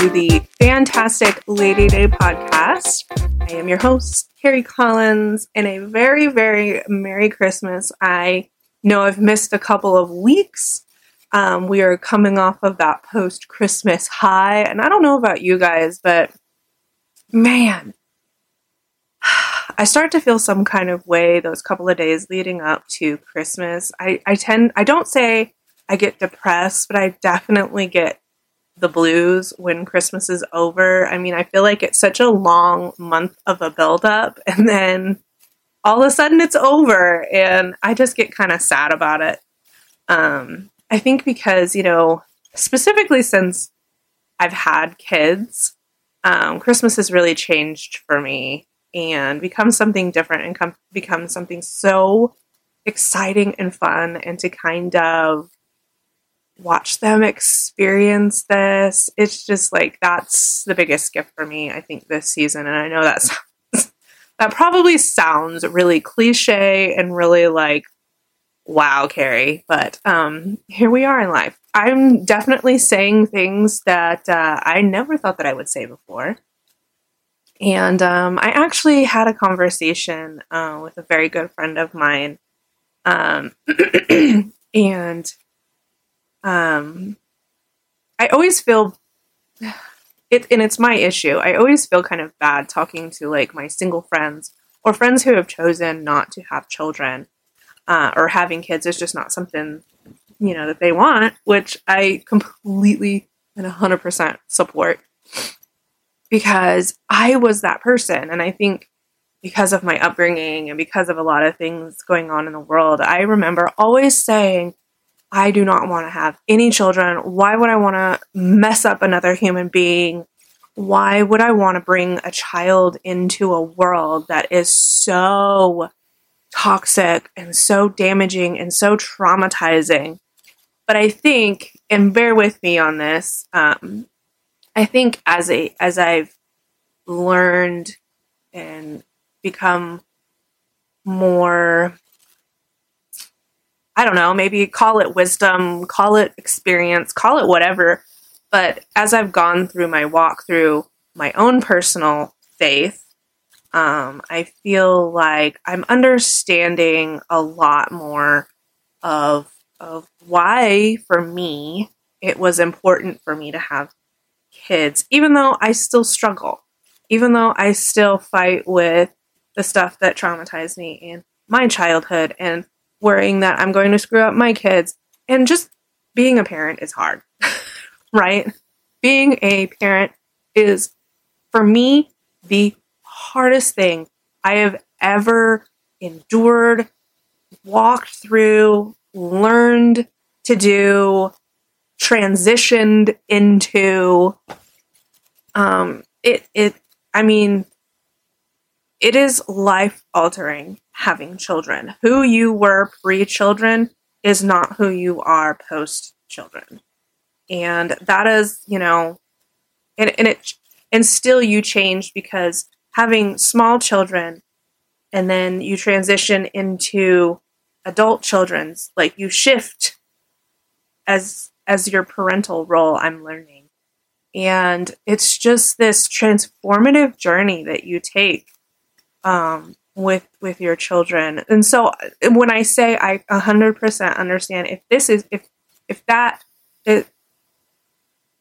to the fantastic Lady Day podcast. I am your host, Carrie Collins, and a very, very Merry Christmas. I know I've missed a couple of weeks. Um, we are coming off of that post Christmas high, and I don't know about you guys, but man, I start to feel some kind of way those couple of days leading up to Christmas. I, I tend, I don't say I get depressed, but I definitely get the blues when Christmas is over. I mean, I feel like it's such a long month of a buildup, and then all of a sudden it's over, and I just get kind of sad about it. Um, I think because, you know, specifically since I've had kids, um, Christmas has really changed for me and become something different and come, become something so exciting and fun and to kind of watch them experience this. It's just like that's the biggest gift for me, I think, this season. And I know that's that probably sounds really cliche and really like wow, Carrie, but um, here we are in life. I'm definitely saying things that uh, I never thought that I would say before. And um, I actually had a conversation uh, with a very good friend of mine. Um, and um, I always feel it, and it's my issue. I always feel kind of bad talking to like my single friends or friends who have chosen not to have children uh, or having kids is just not something you know that they want, which I completely and 100% support because I was that person. And I think because of my upbringing and because of a lot of things going on in the world, I remember always saying, I do not want to have any children. Why would I want to mess up another human being? Why would I want to bring a child into a world that is so toxic and so damaging and so traumatizing? But I think, and bear with me on this, um, I think as a as I've learned and become more I don't know, maybe call it wisdom, call it experience, call it whatever. But as I've gone through my walk through my own personal faith, um, I feel like I'm understanding a lot more of of why, for me, it was important for me to have kids, even though I still struggle, even though I still fight with the stuff that traumatized me in my childhood and worrying that I'm going to screw up my kids. And just being a parent is hard, right? Being a parent is, for me, the hardest thing I have ever endured, walked through, learned to do, transitioned into. Um, it, it, I mean, it is life altering having children. Who you were pre children is not who you are post children. And that is, you know, and, and it, and still you change because having small children and then you transition into adult children's, like you shift as, as your parental role, I'm learning. And it's just this transformative journey that you take um, with with your children. And so when I say I 100% understand if this is if if that is,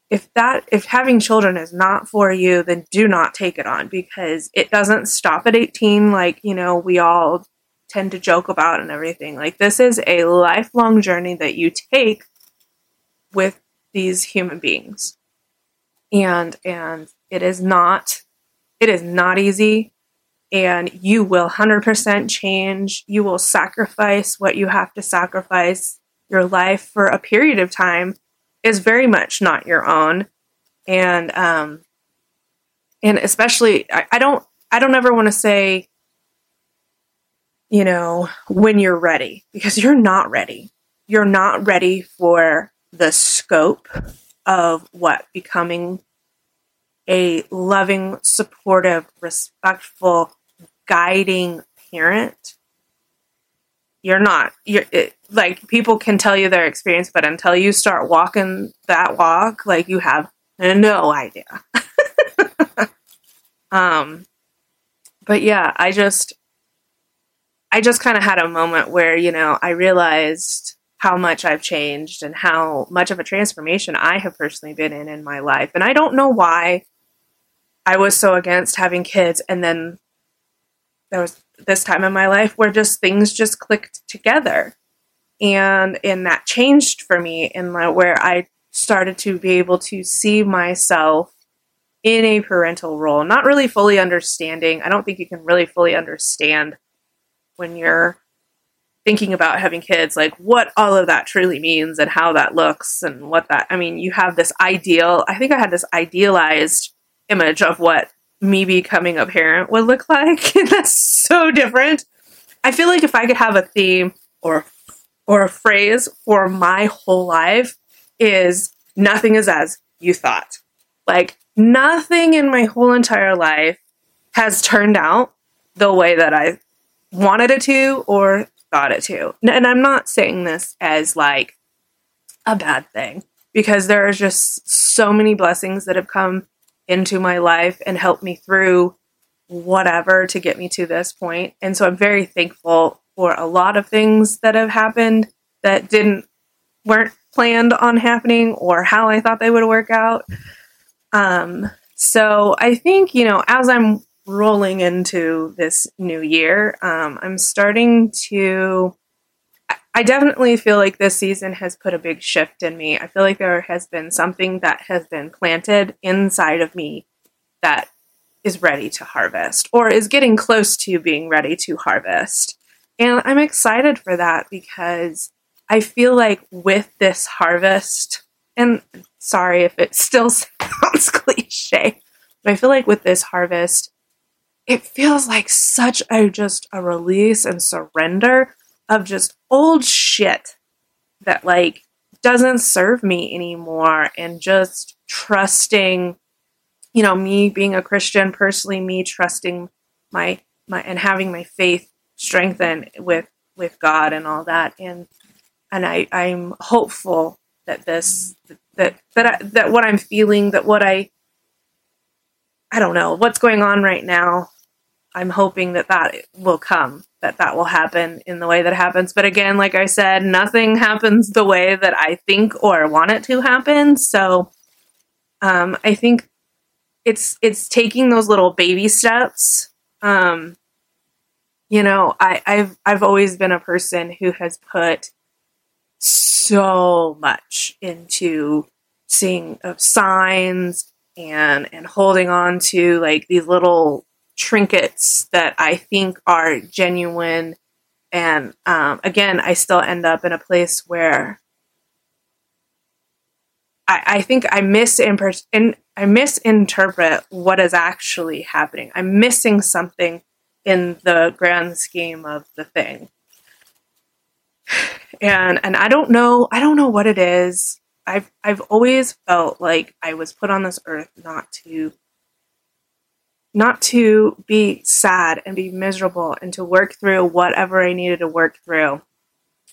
if that if having children is not for you then do not take it on because it doesn't stop at 18 like you know we all tend to joke about and everything. Like this is a lifelong journey that you take with these human beings. And and it is not it is not easy and you will 100% change. You will sacrifice what you have to sacrifice. Your life for a period of time is very much not your own. And, um, and especially, I, I don't, I don't ever want to say, you know, when you're ready, because you're not ready. You're not ready for the scope of what becoming a loving, supportive, respectful, guiding parent, you're not. You're it, like people can tell you their experience, but until you start walking that walk, like you have no idea. um, but yeah, I just, I just kind of had a moment where, you know, I realized how much I've changed and how much of a transformation I have personally been in in my life. And I don't know why I was so against having kids. And then there was this time in my life where just things just clicked together. And and that changed for me in my, where I started to be able to see myself in a parental role, not really fully understanding. I don't think you can really fully understand when you're thinking about having kids, like what all of that truly means and how that looks and what that, I mean, you have this ideal, I think I had this idealized image of what me becoming a parent would look like. that's so different. I feel like if I could have a theme or or a phrase for my whole life is nothing is as you thought. Like nothing in my whole entire life has turned out the way that I wanted it to or thought it to. And I'm not saying this as like a bad thing because there are just so many blessings that have come into my life and helped me through whatever to get me to this point. And so I'm very thankful for a lot of things that have happened that didn't weren't planned on happening or how I thought they would work out. Um so I think, you know, as I'm rolling into this new year, um, I'm starting to I definitely feel like this season has put a big shift in me. I feel like there has been something that has been planted inside of me that is ready to harvest or is getting close to being ready to harvest. And I'm excited for that because I feel like with this harvest, and sorry if it still sounds cliche, but I feel like with this harvest, it feels like such a just a release and surrender of just old shit that like doesn't serve me anymore and just trusting you know me being a christian personally me trusting my my and having my faith strengthened with with god and all that. And and i i'm hopeful that this that that I, that what i'm feeling that what i i don't know what's going on right now i'm hoping that that will come that that will happen in the way that happens. But again, like I said, nothing happens the way that I think or want it to happen. So um, I think it's it's taking those little baby steps. Um, you know, I, I've I've always been a person who has put so much into seeing of signs and and holding on to like these little trinkets that I think are genuine. And um, again, I still end up in a place where I, I think I misimper- in, I misinterpret what is actually happening. I'm missing something in the grand scheme of the thing. And and I don't know I don't know what it is. I've I've always felt like I was put on this earth not to not to be sad and be miserable and to work through whatever I needed to work through.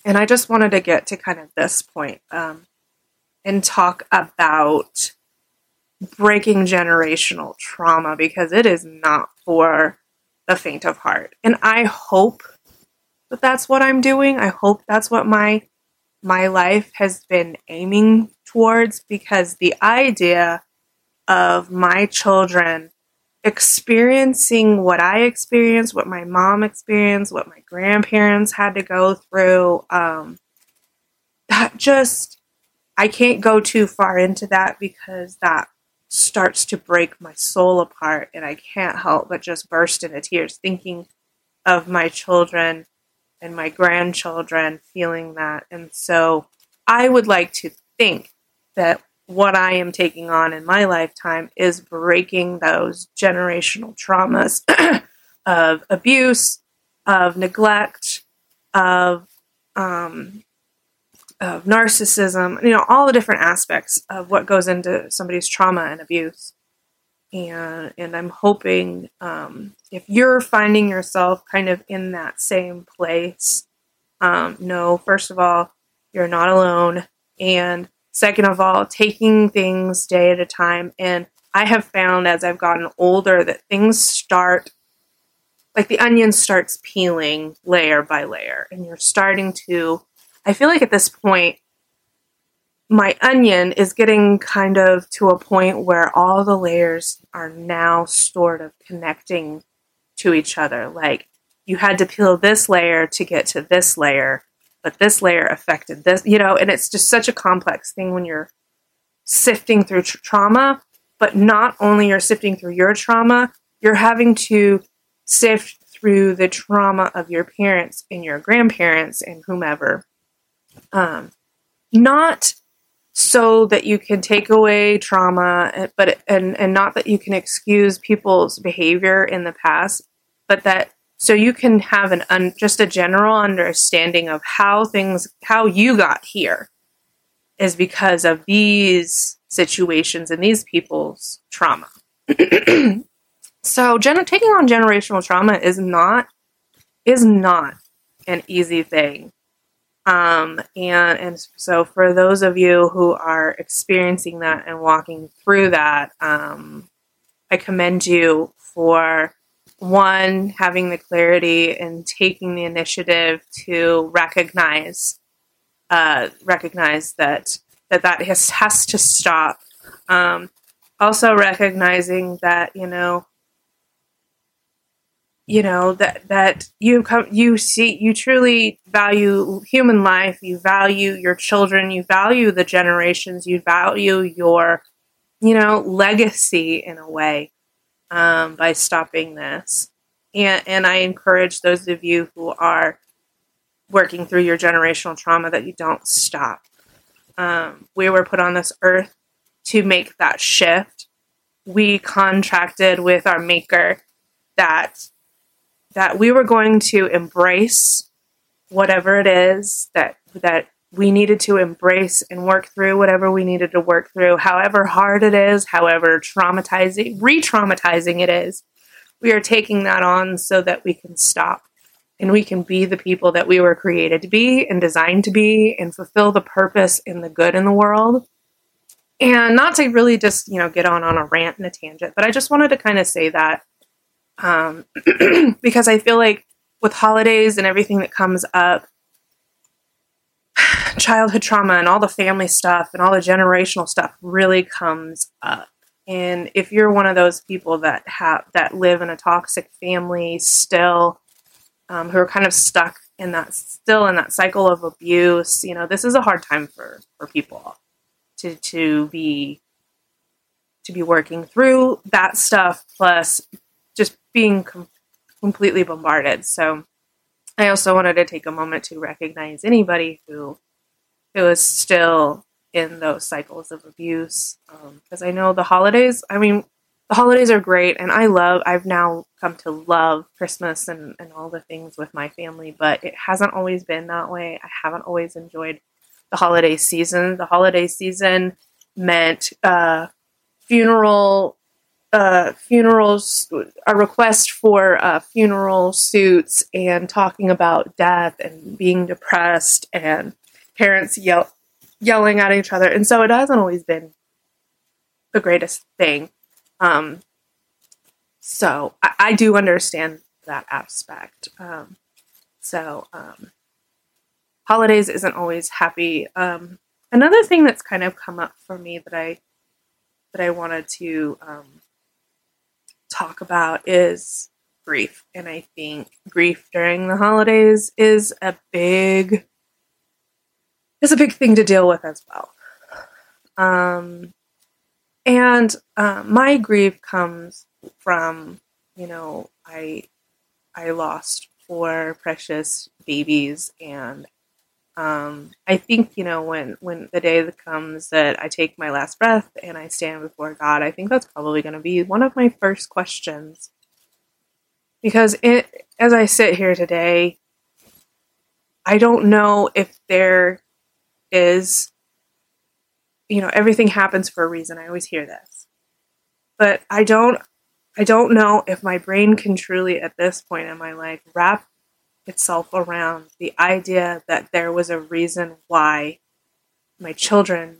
And I just wanted to get to kind of this point, um, and talk about breaking generational trauma because it is not for the faint of heart. And I hope that that's what I'm doing. I hope that's what my my life has been aiming towards because the idea of my children experiencing what I experienced, what my mom experienced, what my grandparents had to go through, um, that just, I can't go too far into that because that starts to break my soul apart and I can't help but just burst into tears thinking of my children and my grandchildren feeling that. And so I would like to think that what I am taking on in my lifetime is breaking those generational traumas of abuse, of neglect, of um, of narcissism, you know, all the different aspects of what goes into somebody's trauma and abuse. And and I'm hoping um, if you're finding yourself kind of in that same place, um, no, first of all, you're not alone, and Second of all, taking things day at a time. And I have found as I've gotten older that things start like the onion starts peeling layer by layer and you're starting to I feel like at this point my onion is getting kind of to a point where all the layers are now sort of connecting to each other. Like you had to peel this layer to get to this layer, but this layer affected this, you know, and it's just such a complex thing when you're sifting through tra- trauma. But not only you're sifting through your trauma, you're having to sift through the trauma of your parents and your grandparents and whomever. Um, not so that you can take away trauma but and and not that you can excuse people's behavior in the past but that so you can have an un, just a general understanding of how things how you got here is because of these situations and these people's trauma. So gen- taking on generational trauma is not is not an easy thing. Um, and and so for those of you who are experiencing that and walking through that, um, I commend you for one having the clarity and taking the initiative to recognize uh, recognize that that that has has to stop. Um, also recognizing that you know you know that that you come you see you truly value human life you value your children you value the generations you value your you know legacy in a way um, by stopping this. And and i encourage those of you who are working through your generational trauma that you don't stop. Um, we were put on this earth to make that shift. We contracted with our maker that that we were going to embrace whatever it is that that we needed to embrace and work through whatever we needed to work through, however hard it is, however traumatizing, re traumatizing it is. We are taking that on so that we can stop and we can be the people that we were created to be and designed to be and fulfill the purpose and the good in the world. And not to really just, you know, get on on a rant and a tangent, but I just wanted to kind of say that um, because I feel like with holidays and everything that comes up, childhood trauma and all the family stuff and all the generational stuff really comes up. And if you're one of those people that have that live in a toxic family still, um, who are kind of stuck in that still in that cycle of abuse, you know, this is a hard time for for people to to be to be working through that stuff plus just being com- completely bombarded. So I also wanted to take a moment to recognize anybody who who is still in those cycles of abuse because um, I know the holidays. I mean, the holidays are great, and I love. I've now come to love Christmas and and all the things with my family, but it hasn't always been that way. I haven't always enjoyed the holiday season. The holiday season meant uh, funeral uh, funerals, a request for uh, funeral suits, and talking about death and being depressed, and parents yell, yelling at each other. And so it hasn't always been the greatest thing. Um, so I, I, do understand that aspect. Um, so um, holidays isn't always happy. Um, another thing that's kind of come up for me that I that I wanted to um, talk about is grief. And I think grief during the holidays is a big is a big thing to deal with as well. Um, and uh, my grief comes from, you know, I I lost four precious babies and um, I think you know when when the day that comes that I take my last breath and I stand before God, I think that's probably going to be one of my first questions because it, as I sit here today, I don't know if there is, you know, everything happens for a reason. I always hear this, but I don't, I don't know if my brain can truly, at this point in my life, wrap itself around the idea that there was a reason why my children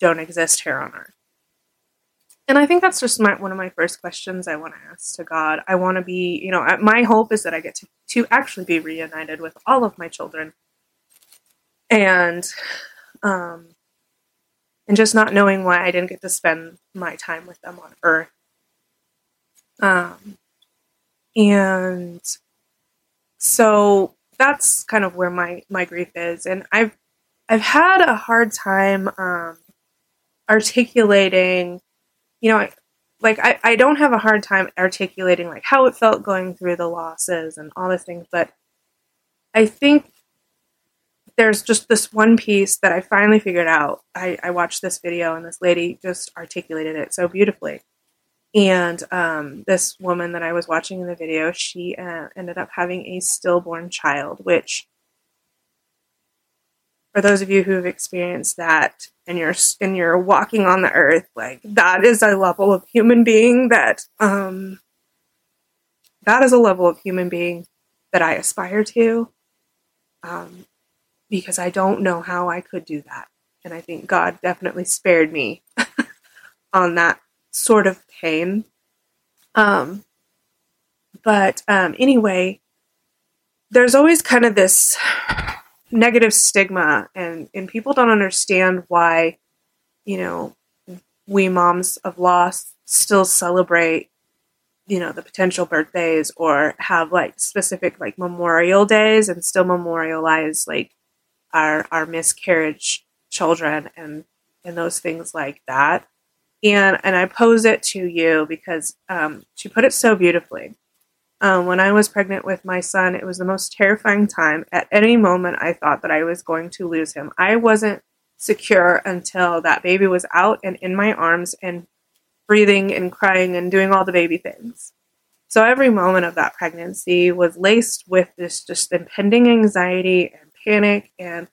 don't exist here on earth. And I think that's just my, one of my first questions I want to ask to God. I want to be, you know, my hope is that I get to, to actually be reunited with all of my children. And, um, and just not knowing why I didn't get to spend my time with them on earth. Um, and so that's kind of where my, my grief is. And I've, I've had a hard time, um, articulating you know, like I, I don't have a hard time articulating like how it felt going through the losses and all the things, but I think there's just this one piece that I finally figured out. I, I watched this video and this lady just articulated it so beautifully. And um, this woman that I was watching in the video, she uh, ended up having a stillborn child, which for those of you who have experienced that and you're and you're walking on the earth like that is a level of human being that um that is a level of human being that I aspire to um because I don't know how I could do that. And I think God definitely spared me on that sort of pain. Um but um anyway there's always kind of this negative stigma and and people don't understand why you know we moms of loss still celebrate you know the potential birthdays or have like specific like memorial days and still memorialize like our our miscarriage children and and those things like that and and I pose it to you because um, she put it so beautifully um, when I was pregnant with my son, it was the most terrifying time. At any moment, I thought that I was going to lose him. I wasn't secure until that baby was out and in my arms and breathing and crying and doing all the baby things. So every moment of that pregnancy was laced with this just impending anxiety and panic and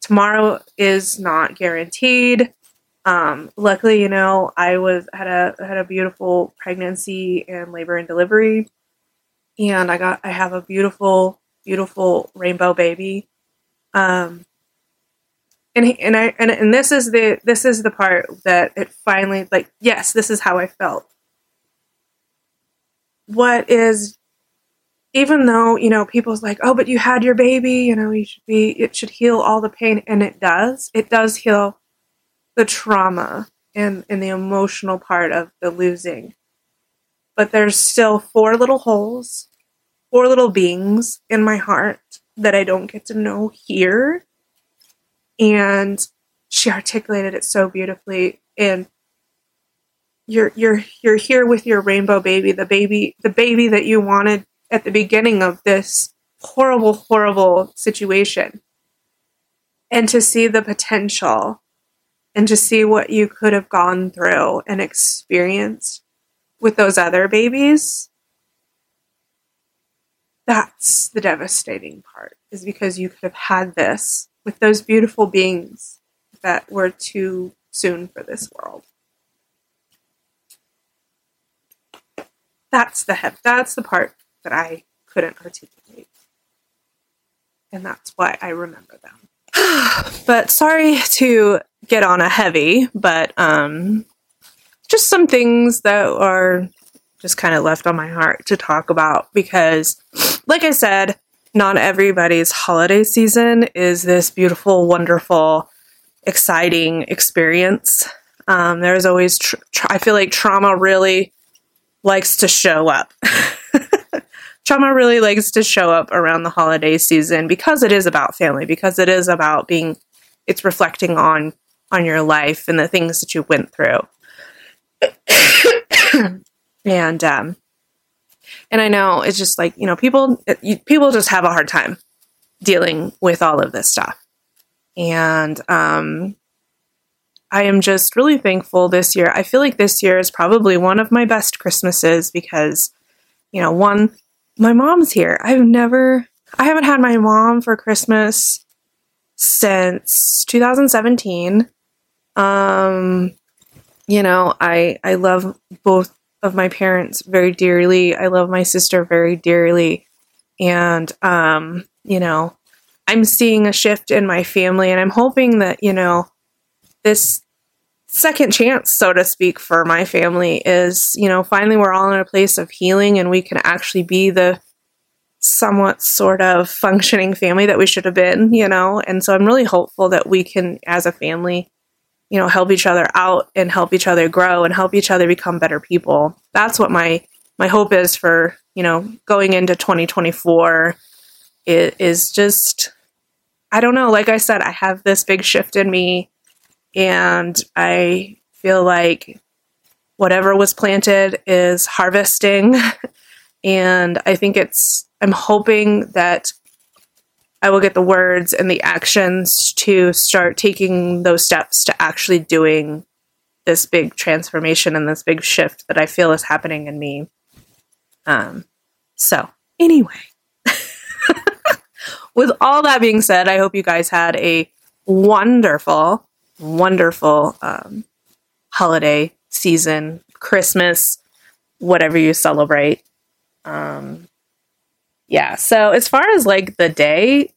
tomorrow is not guaranteed. Um, luckily, you know, I was had a had a beautiful pregnancy and labor and delivery and I got I have a beautiful beautiful rainbow baby. Um, and he, and I and, and this is the this is the part that it finally like yes this is how I felt. What is even though you know people's like oh but you had your baby you know you should be it should heal all the pain and it does it does heal the trauma and and the emotional part of the losing but there's still four little holes, four little beings in my heart that I don't get to know here. And she articulated it so beautifully. And you're you're you're here with your rainbow baby, the baby the baby that you wanted at the beginning of this horrible, horrible situation. And to see the potential and to see what you could have gone through and experienced with those other babies, that's the devastating part, is because you could have had this with those beautiful beings that were too soon for this world. That's the. That's the part that I couldn't articulate, and that's why I remember them. but sorry to get on a heavy, but um, just some things that are just kind of left on my heart to talk about because, like I said, not everybody's holiday season is this beautiful, wonderful, exciting experience. Um, there's always, tr- tr- I feel like trauma really likes to show up. trauma really likes to show up around the holiday season because it is about family, because it is about being, it's reflecting on on your life and the things that you went through. and um, and I know it's just like you know people you, people just have a hard time dealing with all of this stuff, and um, I am just really thankful this year. I feel like this year is probably one of my best Christmases because you know one my mom's here. I've never I haven't had my mom for Christmas since 2017. Um, you know, I I love both of my parents very dearly. I love my sister very dearly. And um, you know, I'm seeing a shift in my family and I'm hoping that, you know, this second chance, so to speak, for my family is, you know, finally we're all in a place of healing and we can actually be the somewhat sort of functioning family that we should have been, you know? And so I'm really hopeful that we can, as a family, you know, help each other out and help each other grow and help each other become better people. That's what my my hope is for, you know, going into 2024 it is just I don't know, like I said, I have this big shift in me and I feel like whatever was planted is harvesting. and I think it's, I'm hoping that I will get the words and the actions to start taking those steps to actually doing this big transformation and this big shift that I feel is happening in me. Um, so, anyway, with all that being said, I hope you guys had a wonderful wonderful um, holiday season, Christmas, whatever you celebrate. Um, yeah. So as far as like the day,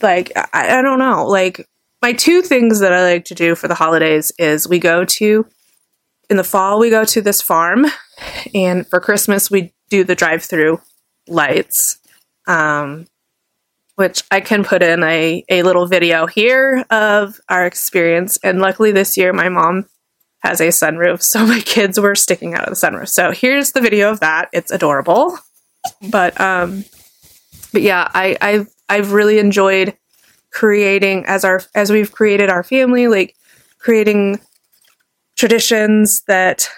like I, I don't know, like my two things that I like to do for the holidays is we go to in the fall we go to this farm, and for Christmas we do the drive-through lights. Um, which I can put in a, a little video here of our experience. And luckily this year, my mom has a sunroof, so my kids were sticking out of the sunroof. So here's the video of that. It's adorable. But um but yeah, I, I've I've really enjoyed creating as our as we've created our family, like creating traditions that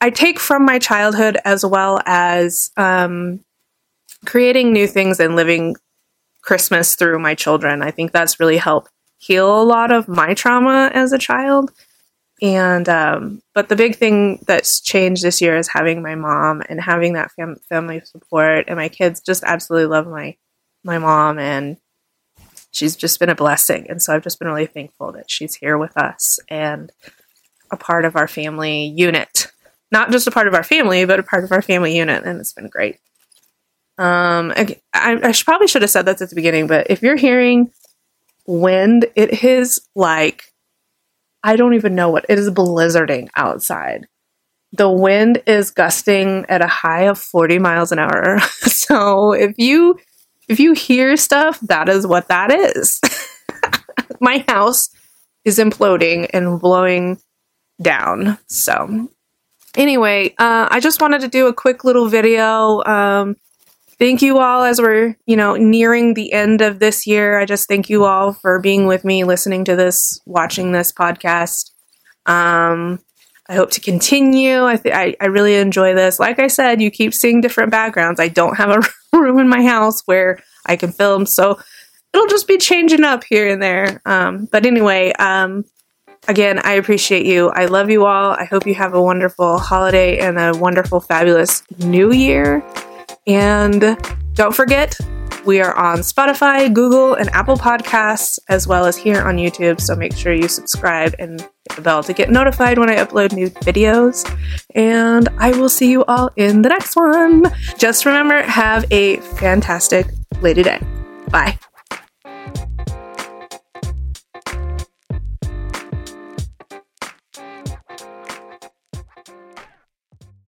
I take from my childhood as well as um creating new things and living Christmas through my children. I think that's really helped heal a lot of my trauma as a child. And um, but the big thing that's changed this year is having my mom and having that fam- family support. And my kids just absolutely love my my mom, and she's just been a blessing. And so I've just been really thankful that she's here with us and a part of our family unit. Not just a part of our family, but a part of our family unit, and it's been great. Um, I, I probably should have said that at the beginning, but if you're hearing wind, it is like I don't even know what it is blizzarding outside. The wind is gusting at a high of 40 miles an hour. so if you if you hear stuff, that is what that is. My house is imploding and blowing down. So anyway, uh, I just wanted to do a quick little video. Um, thank you all as we're, you know, nearing the end of this year. I just thank you all for being with me, listening to this, watching this podcast. Um, I hope to continue. I, th- I, I really enjoy this. Like I said, you keep seeing different backgrounds. I don't have a room in my house where I can film, so it'll just be changing up here and there. Um, but anyway, um, again, I appreciate you. I love you all. I hope you have a wonderful holiday and a wonderful, fabulous new year. And don't forget, we are on Spotify, Google, and Apple Podcasts, as well as here on YouTube. So make sure you subscribe and hit the bell to get notified when I upload new videos. And I will see you all in the next one. Just remember, have a fantastic Lady Day. Bye.